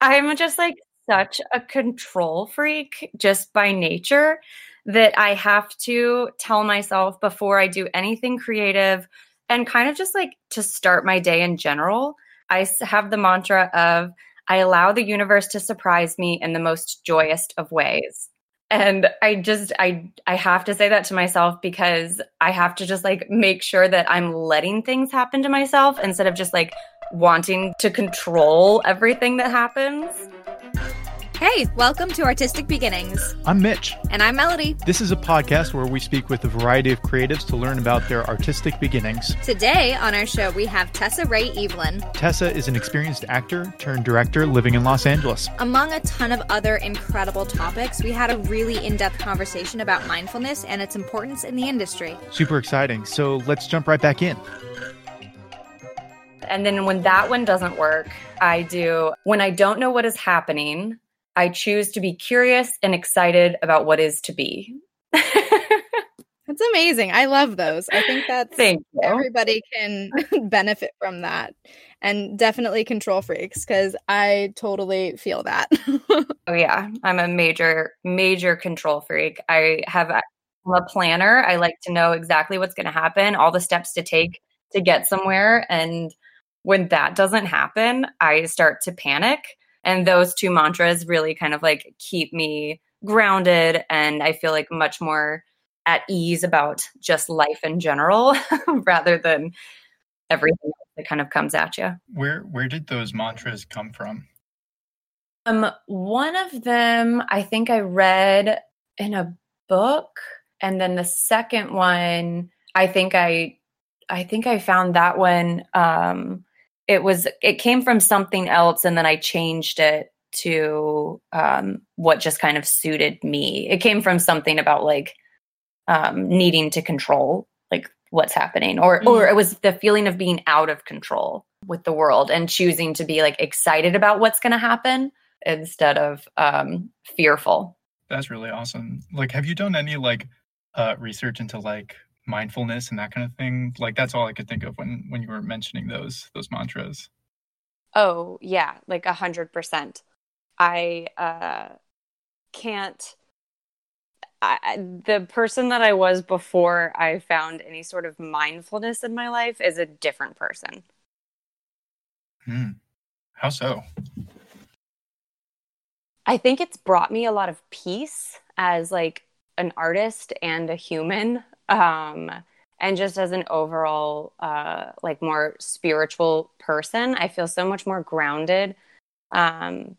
I'm just like such a control freak just by nature that I have to tell myself before I do anything creative and kind of just like to start my day in general. I have the mantra of I allow the universe to surprise me in the most joyous of ways. And I just I I have to say that to myself because I have to just like make sure that I'm letting things happen to myself instead of just like wanting to control everything that happens. Hey, welcome to Artistic Beginnings. I'm Mitch. And I'm Melody. This is a podcast where we speak with a variety of creatives to learn about their artistic beginnings. Today on our show, we have Tessa Rae Evelyn. Tessa is an experienced actor turned director living in Los Angeles. Among a ton of other incredible topics, we had a really in depth conversation about mindfulness and its importance in the industry. Super exciting. So let's jump right back in. And then when that one doesn't work, I do when I don't know what is happening, I choose to be curious and excited about what is to be. That's amazing. I love those. I think that's Thank you. everybody can benefit from that. And definitely control freaks because I totally feel that. oh yeah, I'm a major major control freak. I have a planner. I like to know exactly what's going to happen, all the steps to take to get somewhere and when that doesn't happen, I start to panic and those two mantras really kind of like keep me grounded and I feel like much more at ease about just life in general rather than everything that kind of comes at you. Where where did those mantras come from? Um one of them I think I read in a book and then the second one I think I I think I found that one um it was it came from something else and then i changed it to um, what just kind of suited me. It came from something about like um, needing to control like what's happening or mm. or it was the feeling of being out of control with the world and choosing to be like excited about what's going to happen instead of um, fearful. That's really awesome. Like have you done any like uh, research into like mindfulness and that kind of thing. Like that's all i could think of when when you were mentioning those those mantras. Oh yeah like a hundred percent. I uh can't I, the person that i was before i found any sort of mindfulness in my life is a different person. Hmm. how so? I think it's brought me a lot of peace as like an artist and a human um, and just as an overall uh, like more spiritual person i feel so much more grounded. Um,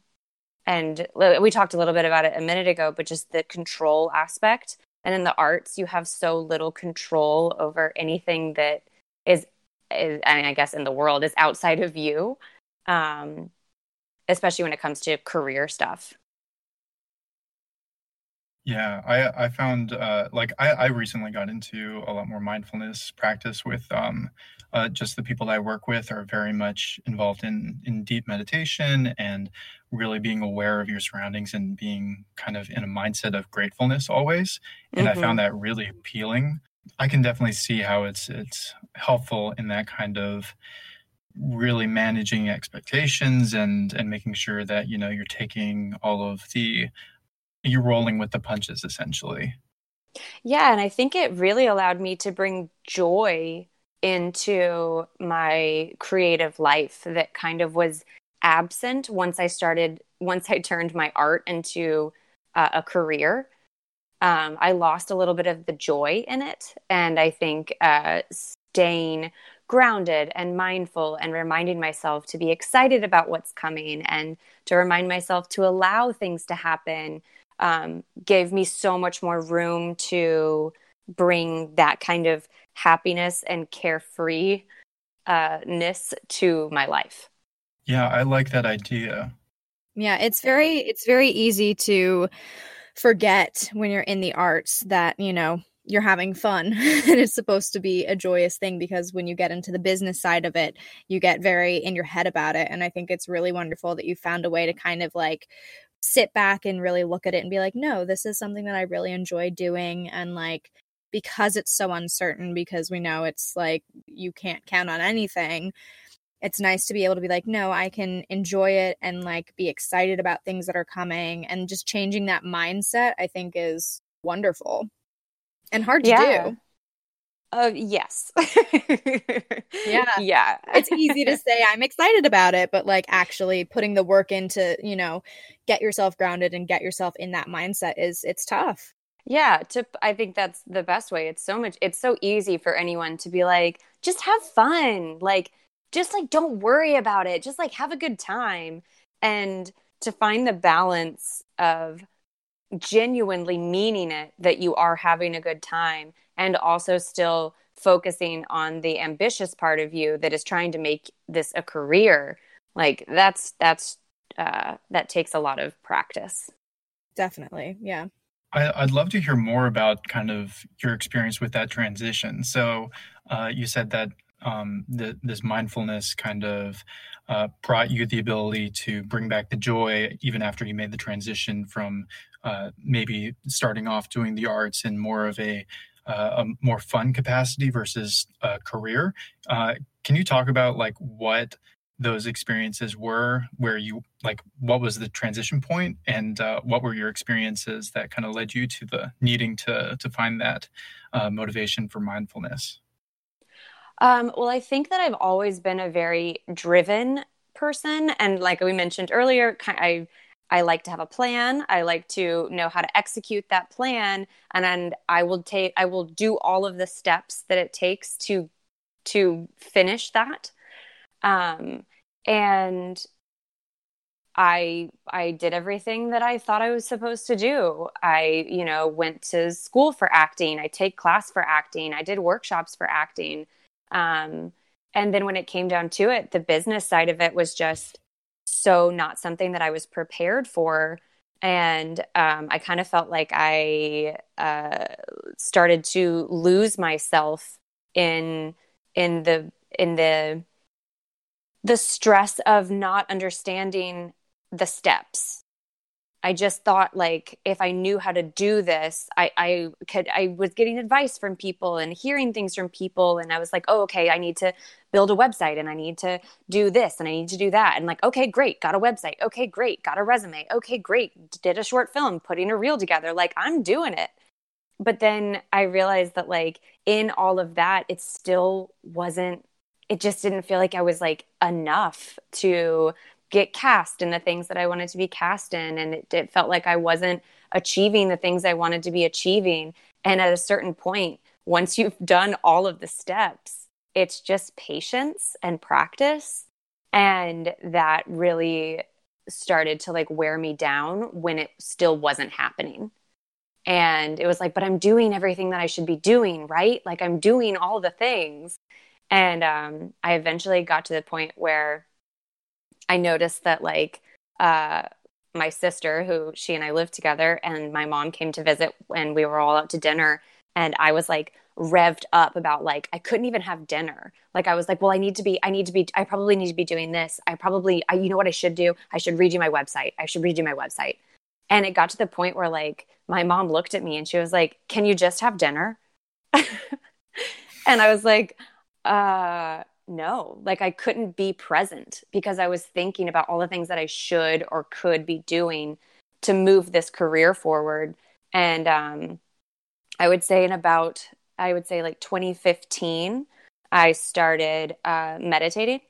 and we talked a little bit about it a minute ago but just the control aspect. And in the arts you have so little control over anything that is, is I, mean, I guess in the world is outside of you um, especially when it comes to career stuff yeah, I I found uh, like I, I recently got into a lot more mindfulness practice with um, uh, just the people that I work with are very much involved in in deep meditation and really being aware of your surroundings and being kind of in a mindset of gratefulness always. And mm-hmm. I found that really appealing. I can definitely see how it's it's helpful in that kind of really managing expectations and and making sure that you know you're taking all of the you're rolling with the punches essentially. Yeah, and I think it really allowed me to bring joy into my creative life that kind of was absent once I started once I turned my art into uh, a career. Um, I lost a little bit of the joy in it, and I think uh, staying grounded and mindful and reminding myself to be excited about what's coming and to remind myself to allow things to happen um, gave me so much more room to bring that kind of happiness and carefree uh, ness to my life. Yeah, I like that idea. Yeah, it's very it's very easy to forget when you're in the arts that, you know, you're having fun and it's supposed to be a joyous thing because when you get into the business side of it you get very in your head about it and i think it's really wonderful that you found a way to kind of like sit back and really look at it and be like, no, this is something that I really enjoy doing. And like, because it's so uncertain, because we know it's like you can't count on anything, it's nice to be able to be like, no, I can enjoy it and like be excited about things that are coming. And just changing that mindset, I think, is wonderful and hard to yeah. do. Uh, yes. yeah. Yeah. it's easy to say I'm excited about it, but like actually putting the work into, you know, get yourself grounded and get yourself in that mindset is it's tough. Yeah, to I think that's the best way. It's so much it's so easy for anyone to be like just have fun. Like just like don't worry about it. Just like have a good time and to find the balance of genuinely meaning it that you are having a good time and also still focusing on the ambitious part of you that is trying to make this a career. Like that's that's uh that takes a lot of practice. Definitely yeah. I, would love to hear more about kind of your experience with that transition. So, uh, you said that um, the, this mindfulness kind of uh, brought you the ability to bring back the joy even after you made the transition from uh, maybe starting off doing the arts in more of a, uh, a more fun capacity versus a career. Uh, can you talk about like what those experiences were where you like what was the transition point and uh, what were your experiences that kind of led you to the needing to to find that uh, motivation for mindfulness um, well, I think that I've always been a very driven person, and like we mentioned earlier, I I like to have a plan. I like to know how to execute that plan, and then I will take I will do all of the steps that it takes to to finish that. Um, and I I did everything that I thought I was supposed to do. I, you know, went to school for acting. I take class for acting. I did workshops for acting. Um, and then when it came down to it, the business side of it was just so not something that I was prepared for. And um, I kind of felt like I uh, started to lose myself in in the in the the stress of not understanding the steps I just thought like if I knew how to do this, I, I could I was getting advice from people and hearing things from people and I was like, oh okay, I need to build a website and I need to do this and I need to do that. And like, okay, great, got a website. Okay, great, got a resume. Okay, great, did a short film, putting a reel together. Like I'm doing it. But then I realized that like in all of that, it still wasn't it just didn't feel like I was like enough to get cast in the things that I wanted to be cast in. And it, it felt like I wasn't achieving the things I wanted to be achieving. And at a certain point, once you've done all of the steps, it's just patience and practice. And that really started to like wear me down when it still wasn't happening. And it was like, but I'm doing everything that I should be doing, right? Like I'm doing all the things. And um, I eventually got to the point where I noticed that like uh, my sister, who she and I lived together, and my mom came to visit, and we were all out to dinner, and I was like revved up about like I couldn't even have dinner. Like I was like, well, I need to be, I need to be, I probably need to be doing this. I probably, I, you know what I should do? I should redo my website. I should redo my website. And it got to the point where like my mom looked at me and she was like, "Can you just have dinner?" and I was like, uh no like i couldn't be present because i was thinking about all the things that i should or could be doing to move this career forward. And um, i would say in about i would say like 2015 i started uh, meditating.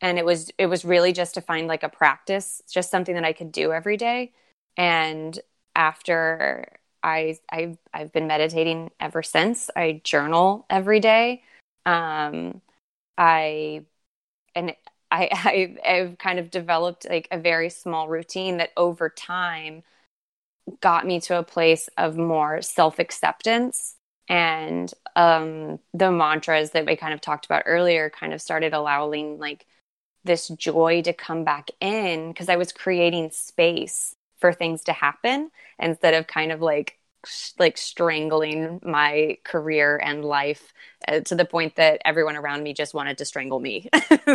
And it was it was really just to find like a practice just something that i could do every day. And after i i've, I've been meditating ever since i journal every day. Um, I and I, I have kind of developed like a very small routine that over time got me to a place of more self acceptance and um, the mantras that we kind of talked about earlier kind of started allowing like this joy to come back in because I was creating space for things to happen instead of kind of like like strangling my career and life uh, to the point that everyone around me just wanted to strangle me.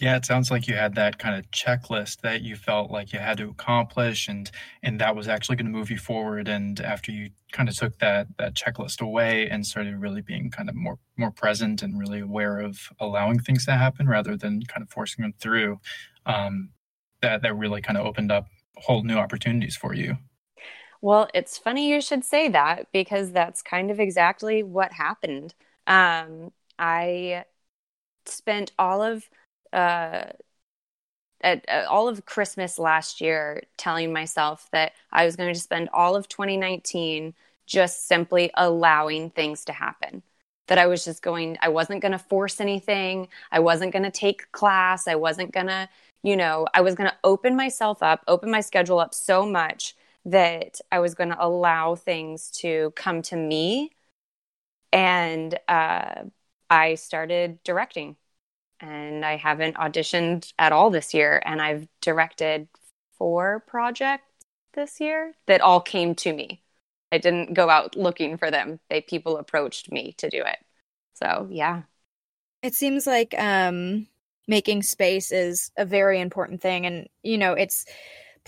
Yeah, it sounds like you had that kind of checklist that you felt like you had to accomplish and and that was actually going to move you forward and after you kind of took that that checklist away and started really being kind of more more present and really aware of allowing things to happen rather than kind of forcing them through um, that that really kind of opened up whole new opportunities for you. Well, it's funny you should say that because that's kind of exactly what happened. Um, I spent all of uh, at, uh, all of Christmas last year telling myself that I was going to spend all of 2019 just simply allowing things to happen. That I was just going, I wasn't going to force anything. I wasn't going to take class. I wasn't going to, you know, I was going to open myself up, open my schedule up so much that I was going to allow things to come to me. And uh, I started directing and I haven't auditioned at all this year. And I've directed four projects this year that all came to me. I didn't go out looking for them. They people approached me to do it. So yeah. It seems like um making space is a very important thing and you know it's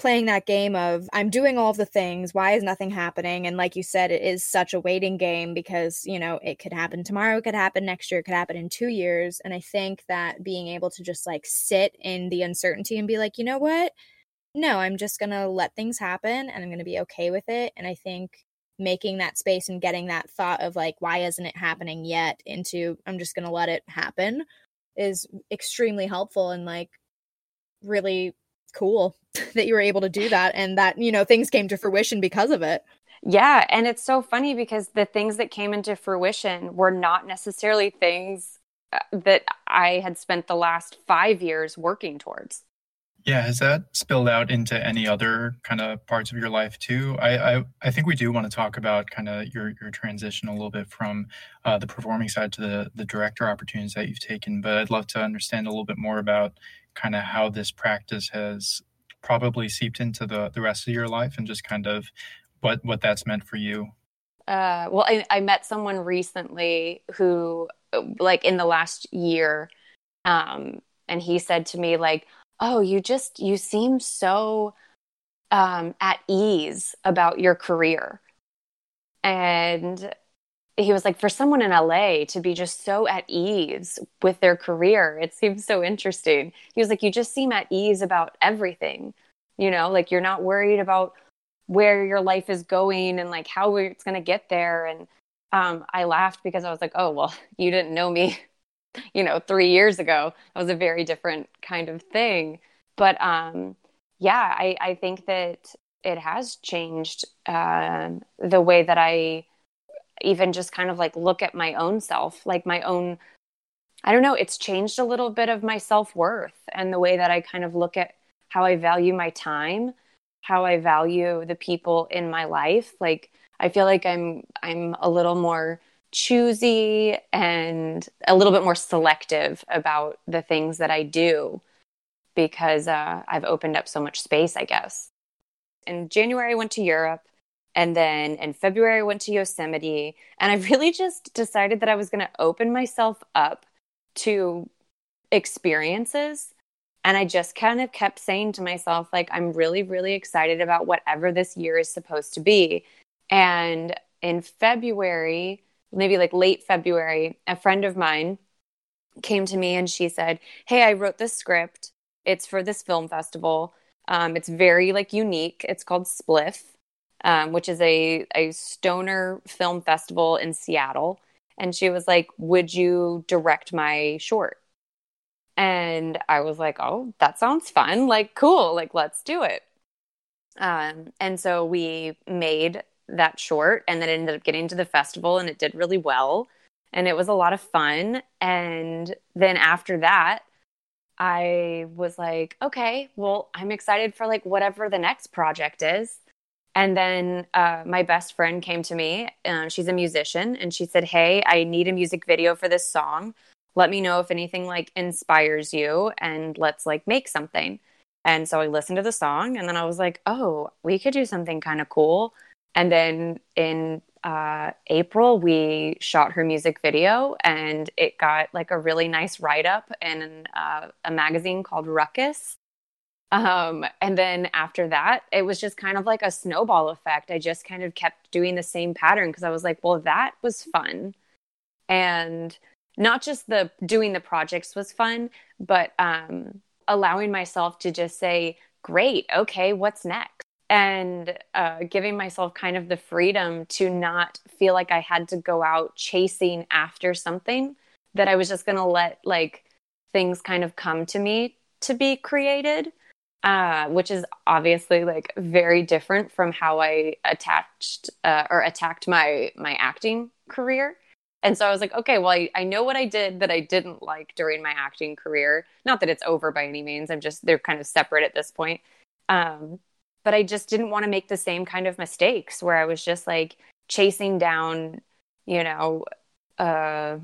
playing that game of I'm doing all the things, why is nothing happening? And like you said, it is such a waiting game because, you know, it could happen tomorrow, it could happen next year, it could happen in two years. And I think that being able to just like sit in the uncertainty and be like, you know what? No, I'm just going to let things happen and I'm going to be okay with it. And I think making that space and getting that thought of like, why isn't it happening yet into I'm just going to let it happen is extremely helpful and like really cool that you were able to do that and that you know things came to fruition because of it. Yeah and it's so funny because the things that came into fruition were not necessarily things uh, that i had spent the last five years working towards yeah has that spilled out into any other kind of parts of your life too? I i, I think we do want to talk about kind of your your transition a little bit from uh, the performing side to the the director opportunities that you've taken but i'd love to understand a little bit more about kind of how this practice has probably seeped into the the rest of your life and just kind of what what that's meant for you. Uh, well I, I met someone recently who like in the last year um, and he said to me like oh you just you seem so um, at ease about your career and he was like, for someone in LA to be just so at ease with their career, it seems so interesting. He was like, you just seem at ease about everything, you know, like you're not worried about where your life is going and like how it's going to get there. And um, I laughed because I was like, oh, well, you didn't know me, you know, three years ago. That was a very different kind of thing. But um, yeah, I, I think that it has changed uh, the way that I even just kind of like look at my own self, like my own I don't know, it's changed a little bit of my self-worth and the way that I kind of look at how I value my time, how I value the people in my life. Like I feel like I'm I'm a little more choosy and a little bit more selective about the things that I do because uh, I've opened up so much space, I guess. In January, I went to Europe and then in February, I went to Yosemite. And I really just decided that I was going to open myself up to experiences. And I just kind of kept saying to myself, like, I'm really, really excited about whatever this year is supposed to be. And in February, maybe like late February, a friend of mine came to me and she said, Hey, I wrote this script. It's for this film festival. Um, it's very like unique. It's called Spliff um, which is a, a stoner film festival in Seattle. And she was like, Would you direct my short? And I was like, Oh, that sounds fun. Like, cool. Like, let's do it. Um, and so we made that short and then it ended up getting to the festival and it did really well. And it was a lot of fun. And then after that, I was like, okay, well, I'm excited for like whatever the next project is. And then uh, my best friend came to me. Uh, she's a musician, and she said, "Hey, I need a music video for this song. Let me know if anything like inspires you, and let's like make something." And so I listened to the song, and then I was like, "Oh, we could do something kind of cool." And then in uh, April, we shot her music video and it got like a really nice write up in uh, a magazine called Ruckus. Um, and then after that, it was just kind of like a snowball effect. I just kind of kept doing the same pattern because I was like, well, that was fun. And not just the doing the projects was fun, but um, allowing myself to just say, great, okay, what's next? And uh, giving myself kind of the freedom to not feel like I had to go out chasing after something, that I was just going to let like things kind of come to me to be created uh, which is obviously like very different from how I attached uh, or attacked my my acting career. And so I was like, okay, well, I, I know what I did that I didn't like during my acting career. Not that it's over by any means. I'm just they're kind of separate at this point. Um, but I just didn't want to make the same kind of mistakes where I was just like chasing down, you know, uh,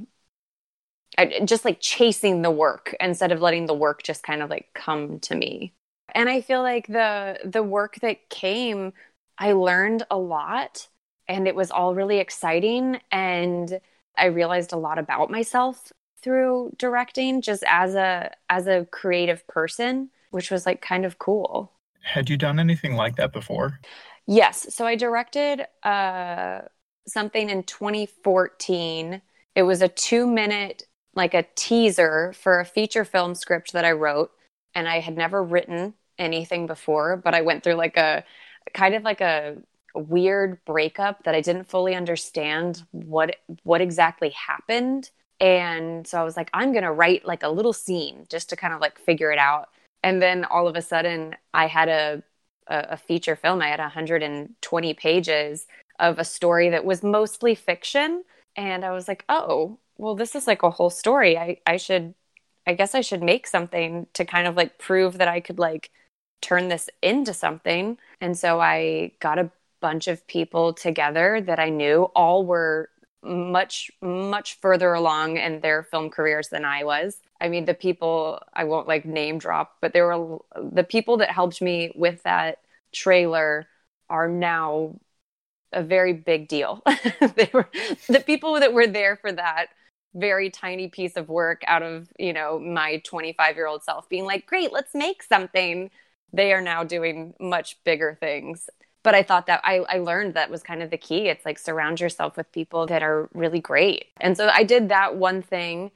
just like chasing the work instead of letting the work just kind of like come to me. And i feel like the the work that came i learned a lot and it was all really exciting and i realized a lot about myself through directing just as a as a creative person which was like kind of cool had you done anything like that before yes so i directed uh something in 2014 it was a 2 minute like a teaser for a feature film script that i wrote and I had never written anything before, but I went through like a kind of like a weird breakup that I didn't fully understand what what exactly happened. And so I was like, I'm gonna write like a little scene just to kind of like figure it out. And then all of a sudden, I had a a, feature film. I had 120 pages of a story that was mostly fiction, and I was like, oh, well, this is like a whole story. I I should I guess I should make something to kind of like prove that I could like turn this into something. And so I got a bunch of people together that I knew all were much much further along in their film careers than I was. I mean the people I won't like name drop, but there were the people that helped me with that trailer are now a very big deal. they were the people that were there for that very tiny piece of work out of, you know, my 25 year old self being like, great, let's make something. They are now doing much bigger things. But I thought that I, I learned that was kind of the key. It's like surround yourself with people that are really great. And so I did that one thing.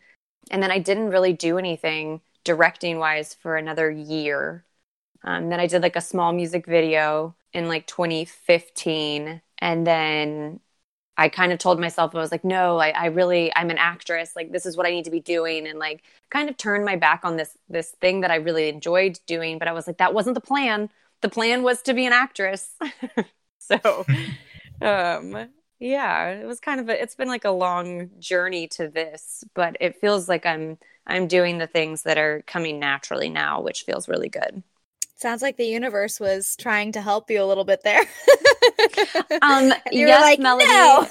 And then I didn't really do anything directing wise for another year. Um, then I did like a small music video in like 2015. And then I kind of told myself, I was like, no, I, I really, I'm an actress. Like, this is what I need to be doing. And like, kind of turned my back on this, this thing that I really enjoyed doing. But I was like, that wasn't the plan. The plan was to be an actress. so, um, yeah, it was kind of a, it's been like a long journey to this, but it feels like I'm, I'm doing the things that are coming naturally now, which feels really good. Sounds like the universe was trying to help you a little bit there. um, you yes, like, Melody. No.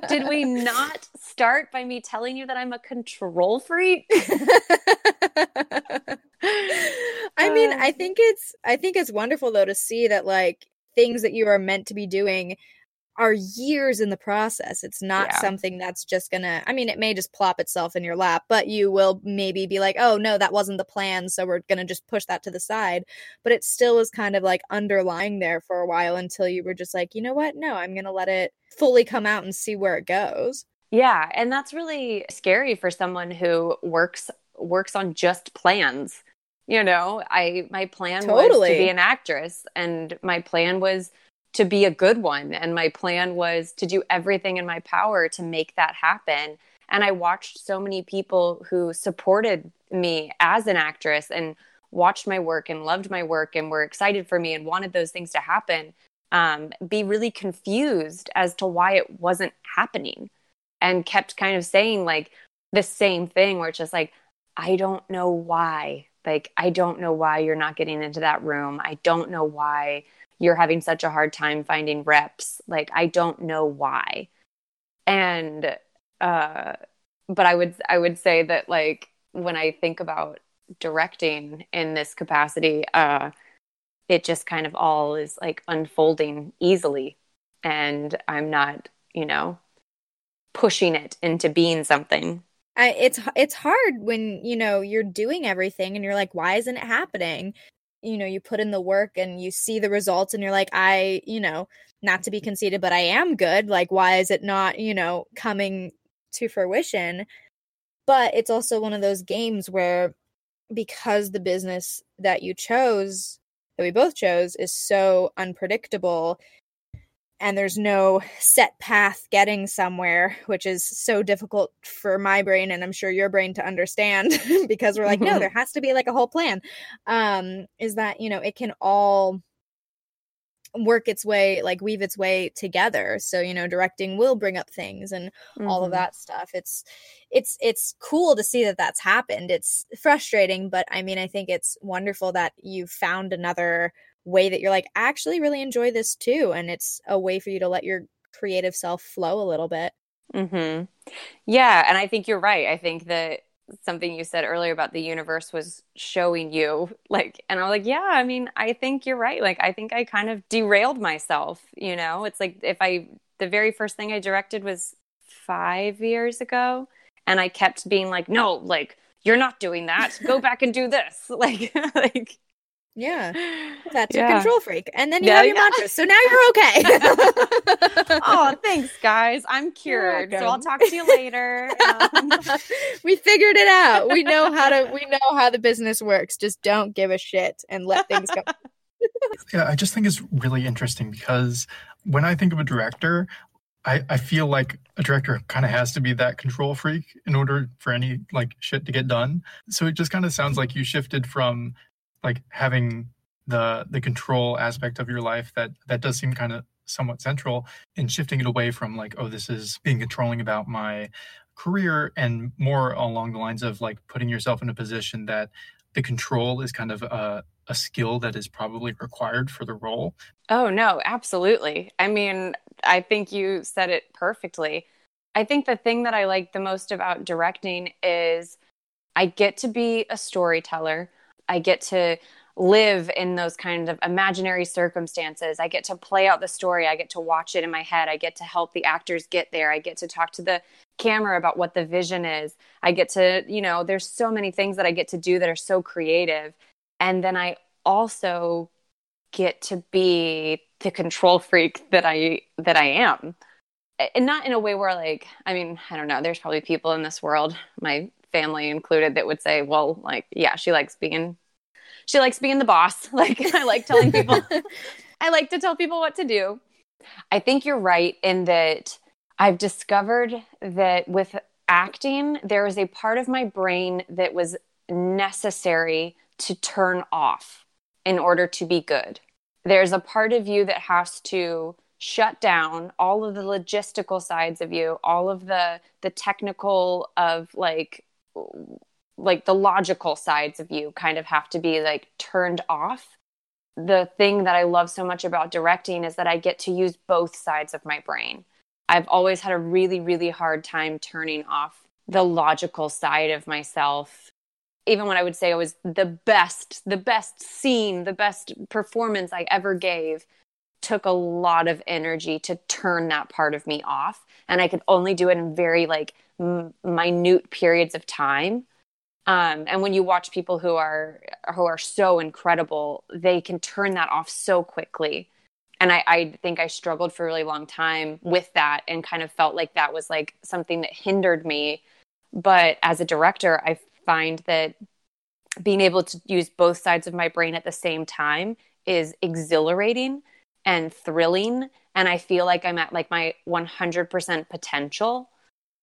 Did we not start by me telling you that I'm a control freak? I mean, I uh. think it's I think it's wonderful though to see that like things that you are meant to be doing are years in the process. It's not yeah. something that's just gonna, I mean, it may just plop itself in your lap, but you will maybe be like, oh, no, that wasn't the plan. So we're gonna just push that to the side. But it still is kind of like underlying there for a while until you were just like, you know what? No, I'm gonna let it fully come out and see where it goes. Yeah. And that's really scary for someone who works works on just plans. You know, I my plan totally. was to be an actress and my plan was to be a good one. And my plan was to do everything in my power to make that happen. And I watched so many people who supported me as an actress and watched my work and loved my work and were excited for me and wanted those things to happen um, be really confused as to why it wasn't happening and kept kind of saying like the same thing where it's just like, I don't know why. Like, I don't know why you're not getting into that room. I don't know why you're having such a hard time finding reps like i don't know why. And uh but i would i would say that like when i think about directing in this capacity uh it just kind of all is like unfolding easily. And I'm not, you know, pushing it into being something. I, it's it's hard when you know you're doing everything and you're like why isn't it happening you know you put in the work and you see the results and you're like i you know not to be mm-hmm. conceited but i am good like why is it not you know coming to fruition? But it's also one of those games where because the business that you chose that we both chose is so unpredictable and there's no set path getting somewhere, which is so difficult for my brain and I'm sure your brain to understand because we're like, no, there has to be like a whole plan. Um, is that, you know, it can all work its way, like weave its way together. So, you know, directing will bring up things and mm-hmm. all of mm-hmm. that stuff. It's, it's, it's cool to see that that's happened. It's frustrating, but I mean, I think it's wonderful that you found another way that you're like actually really enjoy this too and it's a way for you to let your creative self flow a little bit. Mhm yeah and i think you're right. I think that something you said earlier about the universe was showing you like and i'm like yeah i mean i think you're right. Like i think i kind of derailed myself you know? It's like if i the very first thing i directed was five years ago and i kept being like no like you're not doing that. Go back and do this. Like like yeah. That's yeah. your control freak. And then you yeah, have your yeah. mantras. So now you're okay. oh, thanks, guys. I'm cured. So I'll talk to you later. Um... we figured it out. We know how to we know how the business works. Just don't give a shit and let things go. yeah, I just think it's really interesting because when I think of a director, I, I feel like a director kind of has to be that control freak in order for any like shit to get done. So it just kind of sounds like you shifted from like having the the control aspect of your life that that does seem kind of somewhat central in shifting it away from like oh this is being controlling about my career and more along the lines of like putting yourself in a position that the control is kind of a, a skill that is probably required for the role. Oh no absolutely. I mean i think you said it perfectly. I think the thing that i like the most about directing is i get to be a storyteller I get to live in those kind of imaginary circumstances. I get to play out the story. I get to watch it in my head. I get to help the actors get there. I get to talk to the camera about what the vision is. I get to, you know, there's so many things that I get to do that are so creative. And then I also get to be the control freak that I that I am. And not in a way where like, I mean, I don't know, there's probably people in this world, my family included that would say, well, like, yeah, she likes being she likes being the boss. Like I like telling people I like to tell people what to do. I think you're right in that I've discovered that with acting there is a part of my brain that was necessary to turn off in order to be good. There's a part of you that has to shut down all of the logistical sides of you all of the the technical of like like the logical sides of you kind of have to be like turned off. The thing that i love so much about directing is that i get to use both sides of my brain. I've always had a really really hard time turning off the logical side of myself. Even when i would say i was the best the best scene the best performance i ever gave took a lot of energy to turn that part of me off. And i could only do it in very like m- minute periods of time. Um, and when you watch people who are who are so incredible they can turn that off so quickly. And I, I think i struggled for a really long time with that and kind of felt like that was like something that hindered me. But as a director i find that being able to use both sides of my brain at the same time is exhilarating and thrilling and i feel like i'm at like my 100% potential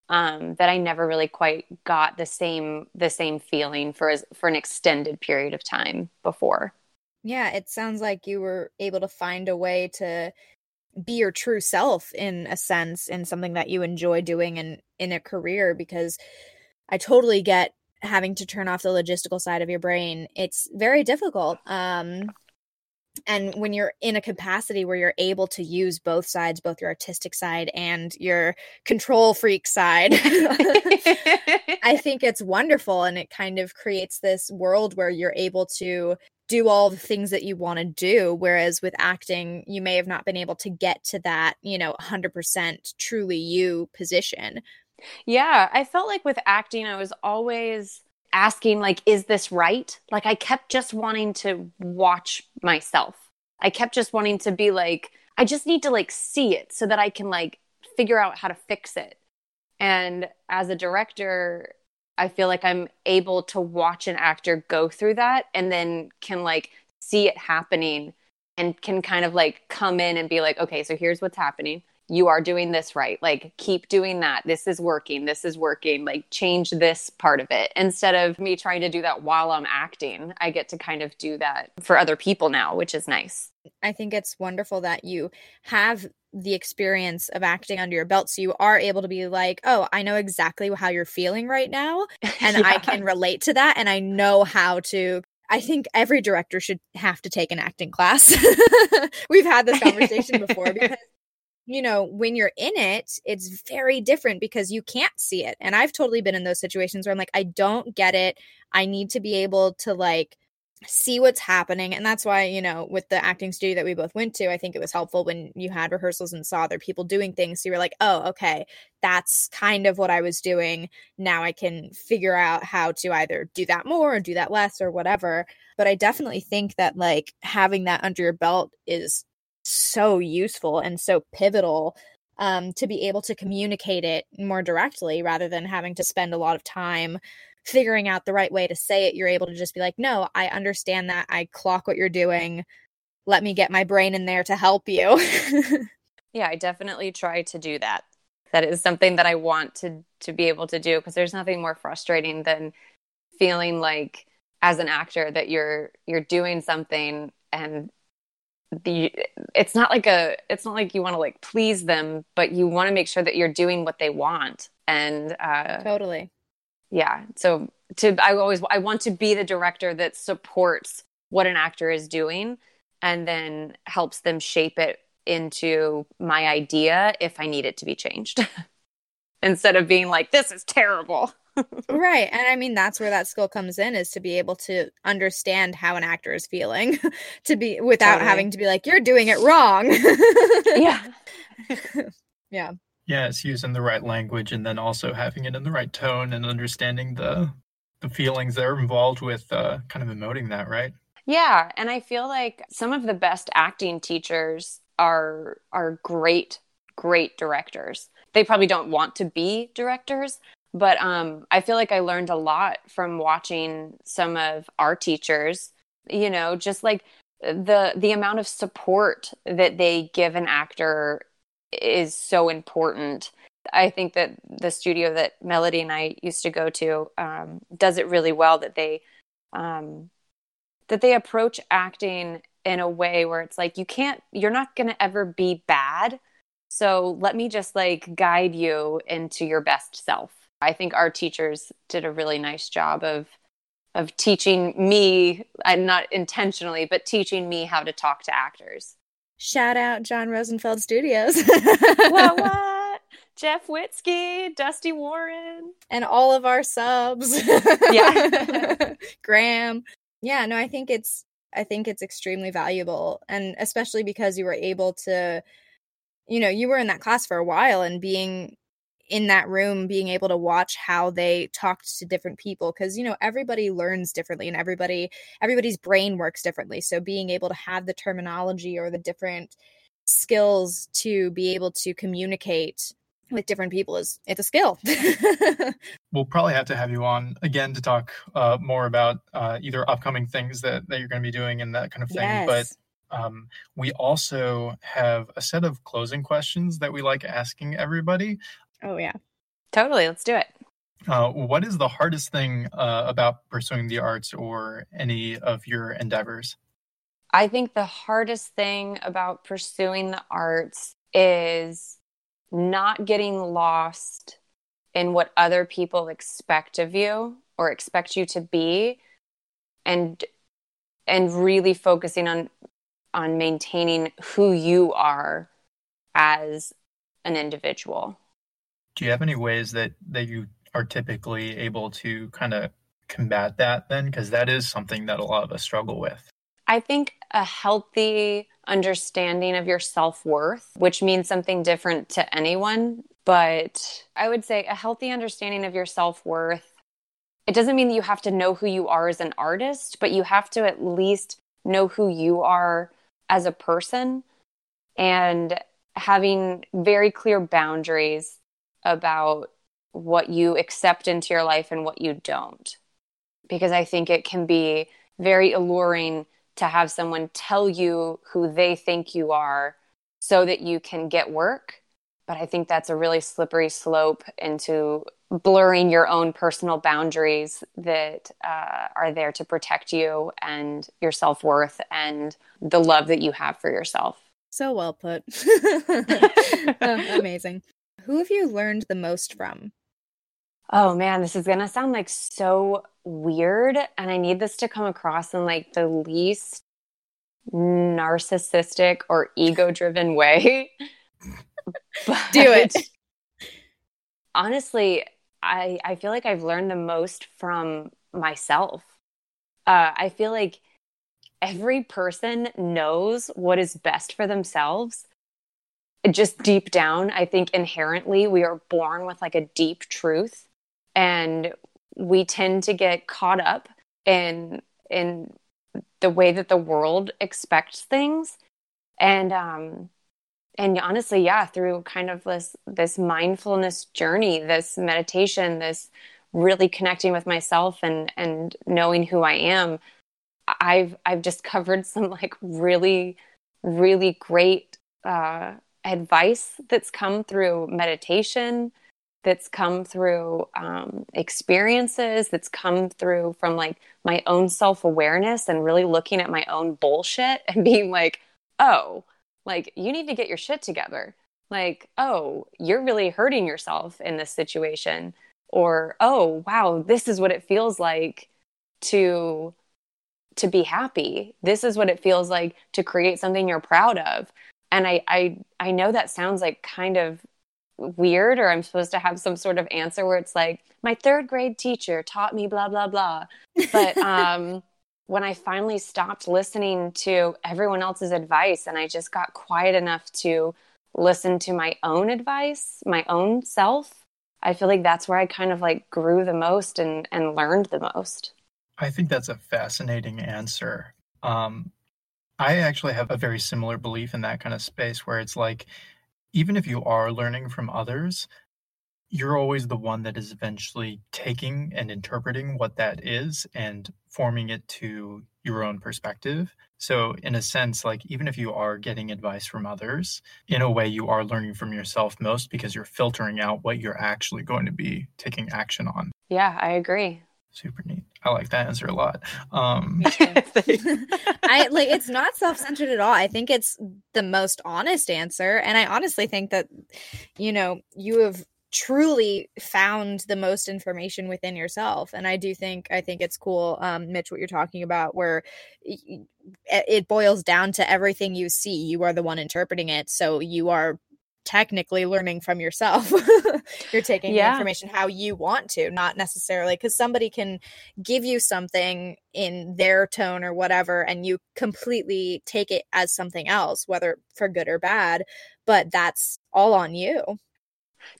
um, that i never really quite got the same the same feeling for as for an extended period of time before. Yeah it sounds like you were able to find a way to be your true self in a sense in something that you enjoy doing and in a career because i totally get having to turn off the logistical side of your brain. It's very difficult um and when you're in a capacity where you're able to use both sides both your artistic side and your control freak side i think it's wonderful and it kind of creates this world where you're able to do all the things that you want to do whereas with acting you may have not been able to get to that you know 100% truly you position. Yeah i felt like with acting i was always asking like is this right? Like i kept just wanting to watch myself. I kept just wanting to be like i just need to like see it so that i can like figure out how to fix it. And as a director I feel like I'm able to watch an actor go through that and then can like see it happening and can kind of like come in and be like, okay, so here's what's happening. You are doing this right. Like, keep doing that. This is working. This is working. Like, change this part of it. Instead of me trying to do that while I'm acting, I get to kind of do that for other people now, which is nice. I think it's wonderful that you have the experience of acting under your belt so you are able to be like oh i know exactly how you're feeling right now and yeah. i can relate to that and i know how to i think every director should have to take an acting class we've had this conversation before because you know when you're in it it's very different because you can't see it and i've totally been in those situations where i'm like i don't get it. I need to be able to like see what's happening and that's why you know with the acting studio that we both went to i think it was helpful when you had rehearsals and saw other people doing things so you were like oh okay that's kind of what i was doing. Now i can figure out how to either do that more or do that less or whatever. But i definitely think that like having that under your belt is so useful and so pivotal um, to be able to communicate it more directly rather than having to spend a lot of time figuring out the right way to say it, you're able to just be like, no, I understand that. I clock what you're doing. Let me get my brain in there to help you. yeah, I definitely try to do that. That is something that I want to to be able to do because there's nothing more frustrating than feeling like as an actor that you're you're doing something and the it's not like a it's not like you want to like please them but you want to make sure that you're doing what they want. And uh totally. yeah. So to i always i want to be the director that supports what an actor is doing and then helps them shape it into my idea if i need it to be changed. Instead of being like this is terrible right and i mean that's where that skill comes in is to be able to understand how an actor is feeling to be without totally. having to be like you're doing it wrong yeah yeah Yes, using the right language and then also having it in the right tone and understanding the the feelings that are involved with uh, kind of emoting that, right? Yeah, and I feel like some of the best acting teachers are are great great directors. They probably don't want to be directors, but um, I feel like I learned a lot from watching some of our teachers. You know, just like the the amount of support that they give an actor is so important. I think that the studio that Melody and I used to go to um, does it really well. That they um, that they approach acting in a way where it's like you can't, you're not going to ever be bad. So let me just like guide you into your best self. I think our teachers did a really nice job of of teaching me, and not intentionally, but teaching me how to talk to actors. Shout out John Rosenfeld Studios. what what? Jeff Witzke, Dusty Warren, and all of our subs. yeah. Graham. Yeah, no, I think it's I think it's extremely valuable and especially because you were able to you know, you were in that class for a while and being in that room being able to watch how they talked to different people because you know everybody learns differently and everybody everybody's brain works differently so being able to have the terminology or the different skills to be able to communicate with different people is it's a skill we'll probably have to have you on again to talk uh, more about uh, either upcoming things that, that you're going to be doing and that kind of thing yes. but um, we also have a set of closing questions that we like asking everybody. Oh, yeah. Totally. Let's do it. Uh, what is the hardest thing uh, about pursuing the arts or any of your endeavors? I think the hardest thing about pursuing the arts is not getting lost in what other people expect of you or expect you to be and and really focusing on on maintaining who you are as an individual do you have any ways that that you are typically able to kind of combat that then because that is something that a lot of us struggle with I think a healthy understanding of your self worth, which means something different to anyone. But I would say a healthy understanding of your self worth. It doesn't mean that you have to know who you are as an artist, but you have to at least know who you are as a person and having very clear boundaries about what you accept into your life and what you don't. Because I think it can be very alluring to have someone tell you who they think you are so that you can get work. But I think that's a really slippery slope into blurring your own personal boundaries that uh, are there to protect you and your self worth and the love that you have for yourself. So well put. oh, amazing. Who have you learned the most from? Oh man, this is going to sound like so weird. And I need this to come across in like the least narcissistic or ego driven way. Do it. Honestly, I, I feel like I've learned the most from myself. Uh, I feel like every person knows what is best for themselves. Just deep down, I think inherently we are born with like a deep truth and we tend to get caught up in in the way that the world expects things. And um and honestly yeah through kind of this this mindfulness journey this meditation this really connecting with myself and and knowing who i am i've i've discovered some like really really great uh advice that's come through meditation that's come through um, experiences that's come through from like my own self-awareness and really looking at my own bullshit and being like oh like you need to get your shit together. Like oh you're really hurting yourself in this situation. Or oh wow this is what it feels like to to be happy. This is what it feels like to create something you're proud of and i i i know that sounds like kind of weird or I'm supposed to have some sort of answer where it's like my third grade teacher taught me blah blah blah. But um when I finally stopped listening to everyone else's advice and I just got quiet enough to listen to my own advice, my own self, I feel like that's where I kind of like grew the most and and learned the most. I think that's a fascinating answer. Um I actually have a very similar belief in that kind of space where it's like even if you are learning from others, you're always the one that is eventually taking and interpreting what that is and forming it to your own perspective. So, in a sense, like even if you are getting advice from others, in a way, you are learning from yourself most because you're filtering out what you're actually going to be taking action on. Yeah, I agree. Super neat. I like that answer a lot. Um, I like it's not self-centered at all. I think it's the most honest answer, and I honestly think that you know you have truly found the most information within yourself and i do think i think it's cool um mitch what you're talking about where it boils down to everything you see you are the one interpreting it so you are technically learning from yourself. You're taking yeah. information how you want to, not necessarily because somebody can give you something in their tone or whatever, and you completely take it as something else, whether for good or bad. But that's all on you.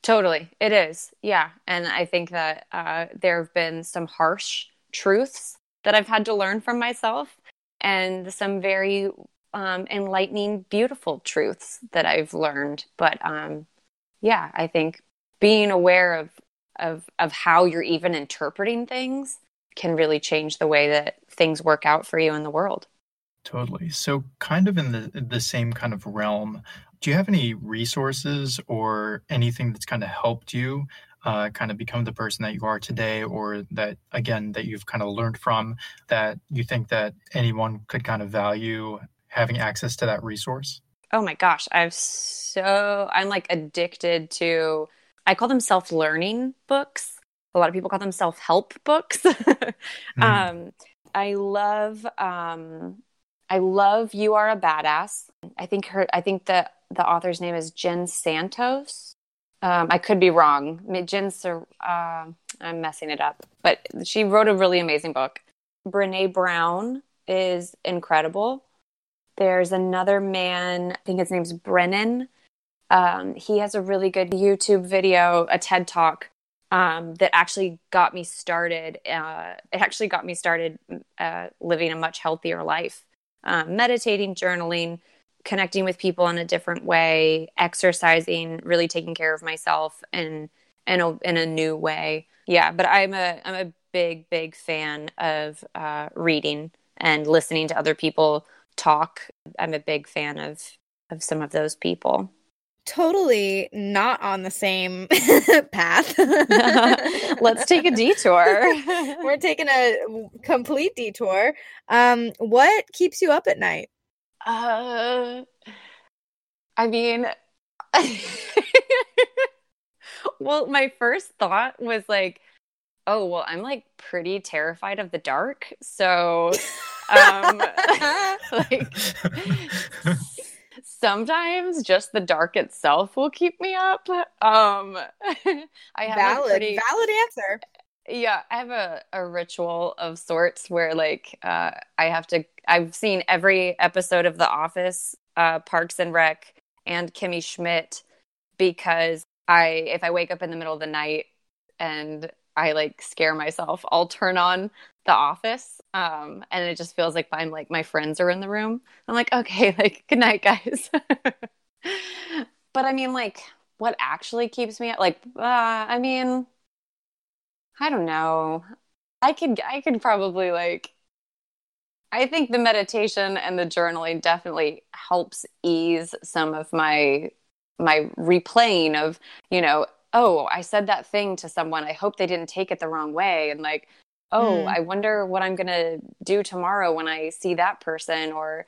Totally. It is. Yeah. And I think that uh, there have been some harsh truths that I've had to learn from myself and some very um, enlightening, beautiful truths that I've learned. But um, yeah, I think being aware of of of how you're even interpreting things can really change the way that things work out for you in the world. Totally. So, kind of in the the same kind of realm, do you have any resources or anything that's kind of helped you uh, kind of become the person that you are today, or that again that you've kind of learned from that you think that anyone could kind of value having access to that resource? Oh my gosh, I've so I'm like addicted to I call them self-learning books. A lot of people call them self-help books. mm. um, I love um, I love You Are a Badass. I think her I think the the author's name is Jen Santos. Um, I could be wrong. Jen, uh, I'm messing it up, but she wrote a really amazing book. Brene Brown is incredible. There's another man, I think his name's Brennan. Um, he has a really good YouTube video, a TED talk um, that actually got me started. Uh, it actually got me started uh, living a much healthier life, um, meditating, journaling, connecting with people in a different way, exercising, really taking care of myself in in a, in a new way. Yeah, but I'm a I'm a big big fan of uh, reading and listening to other people talk. I'm a big fan of of some of those people totally not on the same path. Let's take a detour. We're taking a complete detour. Um, what keeps you up at night? Uh, I mean, well, my first thought was like, oh, well, I'm like pretty terrified of the dark. So, um, like, sometimes just the dark itself will keep me up. Um, I have valid, pretty, valid answer. Yeah, I have a, a ritual of sorts where like uh, I have to. I've seen every episode of The Office, uh, Parks and Rec, and Kimmy Schmidt because I if I wake up in the middle of the night and I like scare myself, I'll turn on The Office, um, and it just feels like I'm like my friends are in the room. I'm like, okay, like good night, guys. but I mean, like, what actually keeps me like? Uh, I mean, I don't know. I could I could probably like. I think the meditation and the journaling definitely helps ease some of my my replaying of you know oh i said that thing to someone i hope they didn't take it the wrong way and like oh, mm. I wonder what I'm going to do tomorrow when I see that person or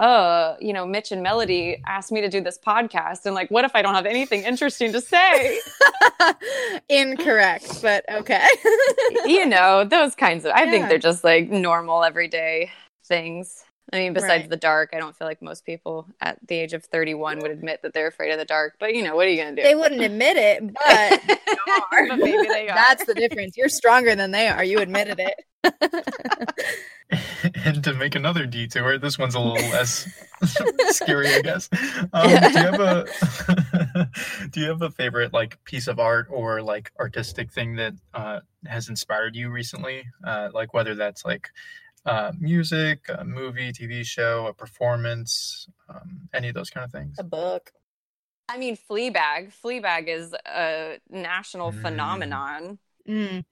uh, you know, Mitch and Melody asked me to do this podcast and like what if I don't have anything interesting to say? Incorrect, but okay. you know, those kinds of I yeah. think they're just like normal everyday things. I mean, besides right. the dark, I don't feel like most people at the age of 31 would admit that they're afraid of the dark. But you know, what are you going to do? They wouldn't admit it, but, but maybe they are. That's the difference. You're stronger than they are. You admitted it. and to make another detour, this one's a little less scary, I guess. Um, do you have a do you have a favorite like piece of art or like artistic thing that uh, has inspired you recently? Uh, like whether that's like uh, music, a movie, TV show, a performance, um, any of those kind of things. A book. I mean, Fleabag. Fleabag is a national mm. phenomenon. Mm.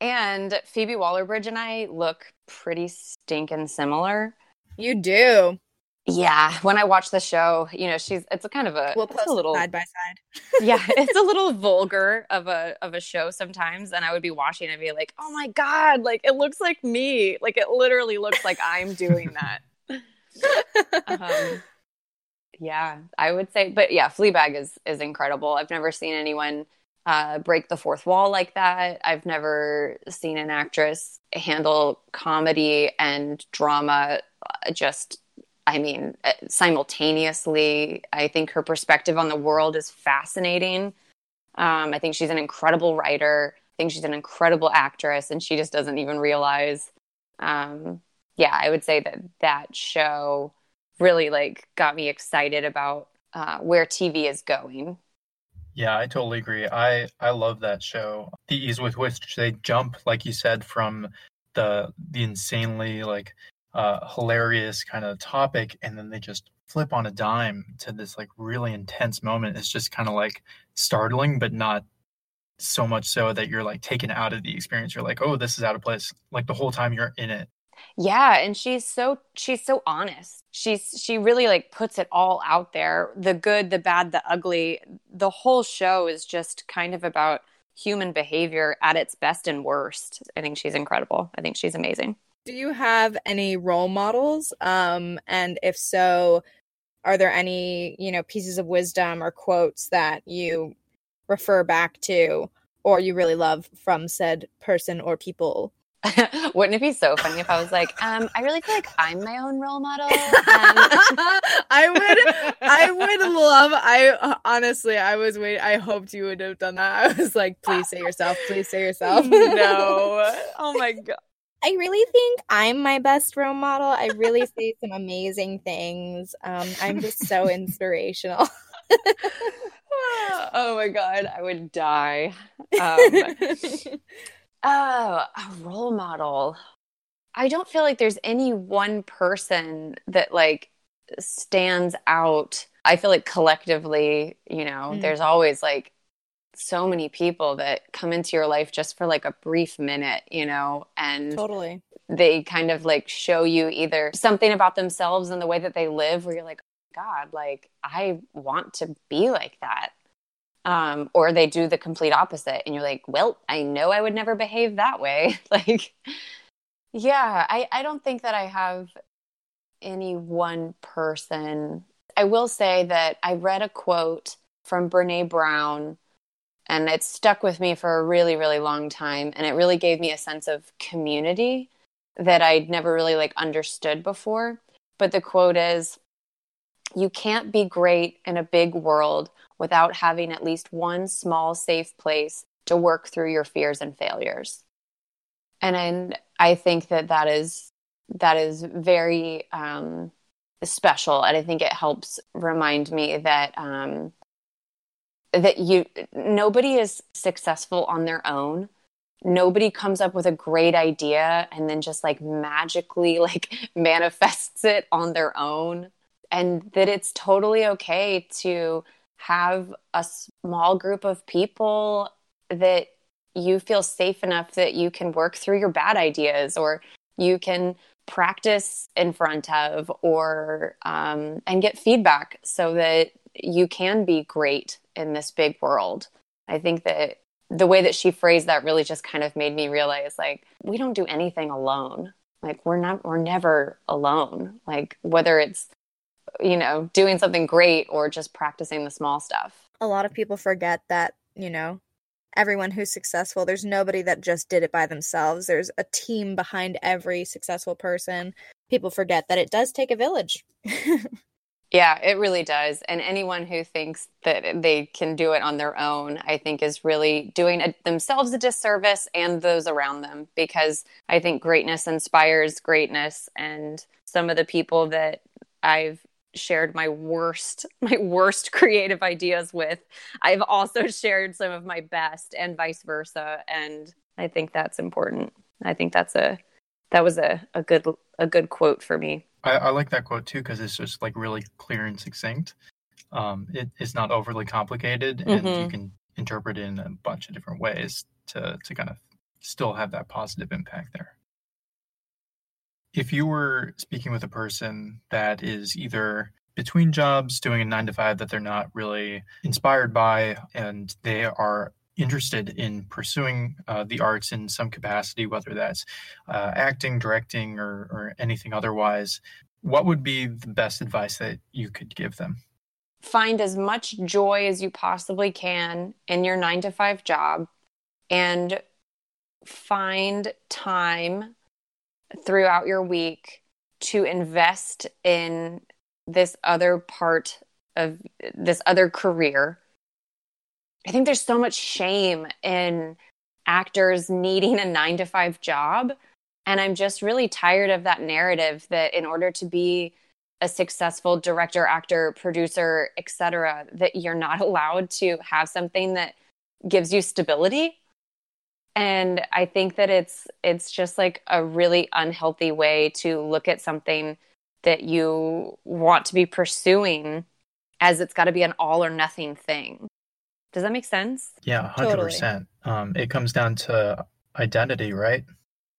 And Phoebe Waller Bridge and I look pretty stinking similar. You do. Yeah, when I watch the show, you know, she's it's a kind of a we'll post a little side by side. yeah, it's a little vulgar of a of a show sometimes, and I would be watching and be like, "Oh my god, like it looks like me. Like it literally looks like I'm doing that." um, yeah, I would say, but yeah, Fleabag is is incredible. I've never seen anyone uh, break the fourth wall like that. I've never seen an actress handle comedy and drama uh, just I mean, uh, simultaneously, I think her perspective on the world is fascinating. Um, I think she's an incredible writer. I think she's an incredible actress, and she just doesn't even realize. Um, yeah, I would say that that show really like got me excited about uh, where TV is going. Yeah, I totally agree. I I love that show. The ease with which they jump, like you said, from the the insanely like uh, hilarious kind of topic, and then they just flip on a dime to this like really intense moment. It's just kind of like startling, but not so much so that you're like taken out of the experience. You're like, oh, this is out of place. Like the whole time you're in it. Yeah, and she's so she's so honest. She's she really like puts it all out there. The good, the bad, the ugly. The whole show is just kind of about human behavior at its best and worst. I think she's incredible. I think she's amazing. Do you have any role models? Um, and if so, are there any, you know, pieces of wisdom or quotes that you refer back to or you really love from said person or people? Wouldn't it be so funny if I was like, um, I really feel like I'm my own role model. Um, I would, I would love. I honestly, I was waiting. I hoped you would have done that. I was like, please say yourself. Please say yourself. no. Oh my god. I really think I'm my best role model. I really say some amazing things. Um, I'm just so inspirational. oh my god, I would die. Um, oh, a role model. I don't feel like there's any one person that like stands out. I feel like collectively, you know, mm. there's always like so many people that come into your life just for like a brief minute, you know, and totally they kind of like show you either something about themselves and the way that they live where you're like, God, like I want to be like that. Um, or they do the complete opposite and you're like, well, I know I would never behave that way. like, yeah, I, I don't think that I have any one person. I will say that I read a quote from Brene Brown and it stuck with me for a really, really long time. And it really gave me a sense of community that I'd never really like understood before. But the quote is, you can't be great in a big world without having at least one small safe place to work through your fears and failures and and i think that that is that is very um, special and i think it helps remind me that um, that you nobody is successful on their own. Nobody comes up with a great idea and then just like magically like manifests it on their own. And that it's totally okay to have a small group of people that you feel safe enough that you can work through your bad ideas or you can practice in front of or um, and get feedback so that you can be great in this big world i think that the way that she phrased that really just kind of made me realize like we don't do anything alone like we're not we're never alone like whether it's you know doing something great or just practicing the small stuff a lot of people forget that you know everyone who's successful. There's nobody that just did it by themselves. There's a team behind every successful person. People forget that it does take a village. yeah, it really does. And anyone who thinks that they can do it on their own, I think is really doing a, themselves a disservice and those around them because I think greatness inspires greatness. And some of the people that I've shared my worst my worst creative ideas with i've also shared some of my best and vice versa and i think that's important i think that's a that was a, a good a good quote for me i, I like that quote too because it's just like really clear and succinct um it, it's not overly complicated and mm-hmm. you can interpret it in a bunch of different ways to to kind of still have that positive impact there if you were speaking with a person that is either between jobs doing a nine to five that they're not really inspired by and they are interested in pursuing uh, the arts in some capacity whether that's uh, acting directing or, or anything otherwise what would be the best advice that you could give them find as much joy as you possibly can in your nine to five job and find time throughout your week to invest in this other part of this other career. I think there's so much shame in actors needing a nine to five job. And I'm just really tired of that narrative that in order to be a successful director, actor, producer, etc., that you're not allowed to have something that gives you stability and i think that it's it's just like a really unhealthy way to look at something that you want to be pursuing as it's got to be an all or nothing thing does that make sense yeah 100% totally. um, it comes down to identity right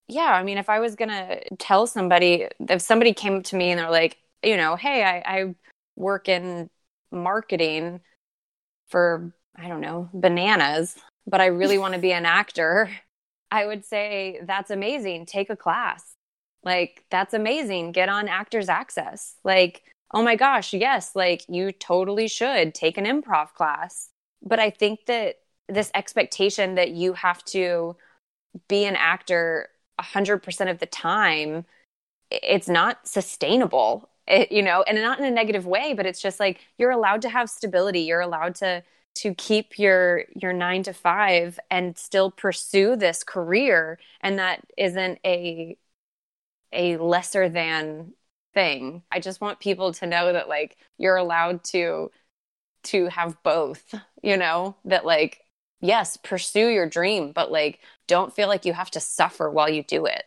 yeah i mean if i was gonna tell somebody if somebody came up to me and they're like you know hey i, I work in marketing for i don't know bananas but I really want to be an actor, I would say that's amazing. Take a class. Like, that's amazing. Get on Actors Access. Like, oh my gosh, yes, like you totally should take an improv class. But I think that this expectation that you have to be an actor 100% of the time, it's not sustainable. It, you know, and not in a negative way, but it's just like you're allowed to have stability. You're allowed to to keep your your 9 to 5 and still pursue this career and that isn't a a lesser than thing. I just want people to know that like you're allowed to to have both, you know, that like yes, pursue your dream, but like don't feel like you have to suffer while you do it.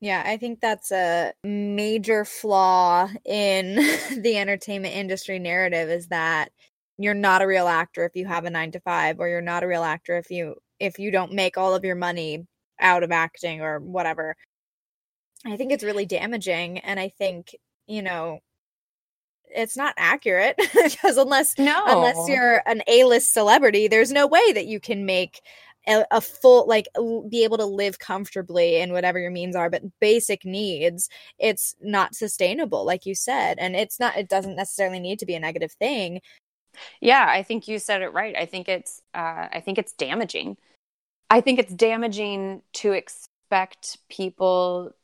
Yeah, I think that's a major flaw in the entertainment industry narrative is that you're not a real actor if you have a 9 to 5 or you're not a real actor if you if you don't make all of your money out of acting or whatever. I think it's really damaging and I think, you know, it's not accurate because unless no. unless you're an A-list celebrity, there's no way that you can make a, a, full like be able to live comfortably in whatever your means are but basic needs it's not sustainable like you said and it's not it doesn't necessarily need to be a negative thing. Yeah i think you said it right. I think it's uh, i think it's damaging. I think it's damaging to expect people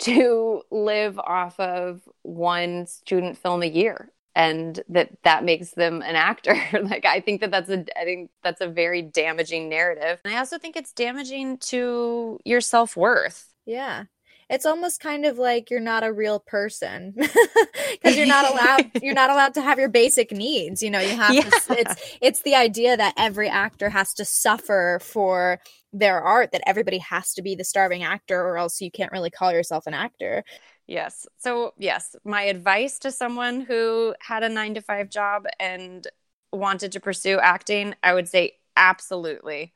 to live off of one student film a year and that that makes them an actor. Like i think that that's a i think that's a very damaging narrative. And i also think it's damaging to your self-worth. Yeah. It's almost kind of like you're not a real person because you're not allowed you're not allowed to have your basic needs you know you have yeah. to it's it's the idea that every actor has to suffer for their art that everybody has to be the starving actor or else you can't really call yourself an actor. Yes. So yes my advice to someone who had a 9 to 5 job and wanted to pursue acting i would say absolutely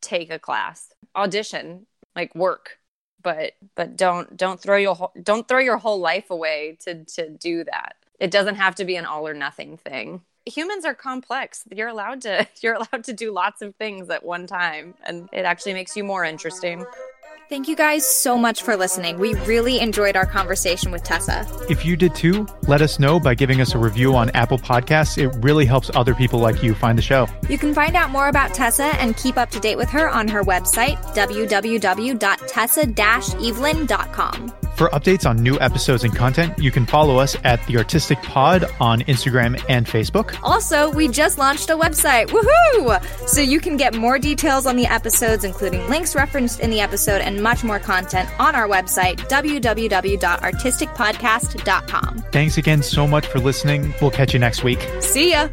take a class. Audition like work but but don't don't throw your whole, don't throw your whole life away to to do that. It doesn't have to be an all or nothing thing humans are complex you're allowed to you're allowed to do lots of things at one time and it actually makes you more interesting Thank you guys so much for listening. We really enjoyed our conversation with Tessa. If you did too, let us know by giving us a review on Apple Podcasts. It really helps other people like you find the show. You can find out more about Tessa and keep up to date with her on her website, www.tessa-evelyn.com. For updates on new episodes and content, you can follow us at The Artistic Pod on Instagram and Facebook. Also, we just launched a website. Woohoo! So you can get more details on the episodes, including links referenced in the episode and much more content on our website, www.artisticpodcast.com. Thanks again so much for listening. We'll catch you next week. See ya!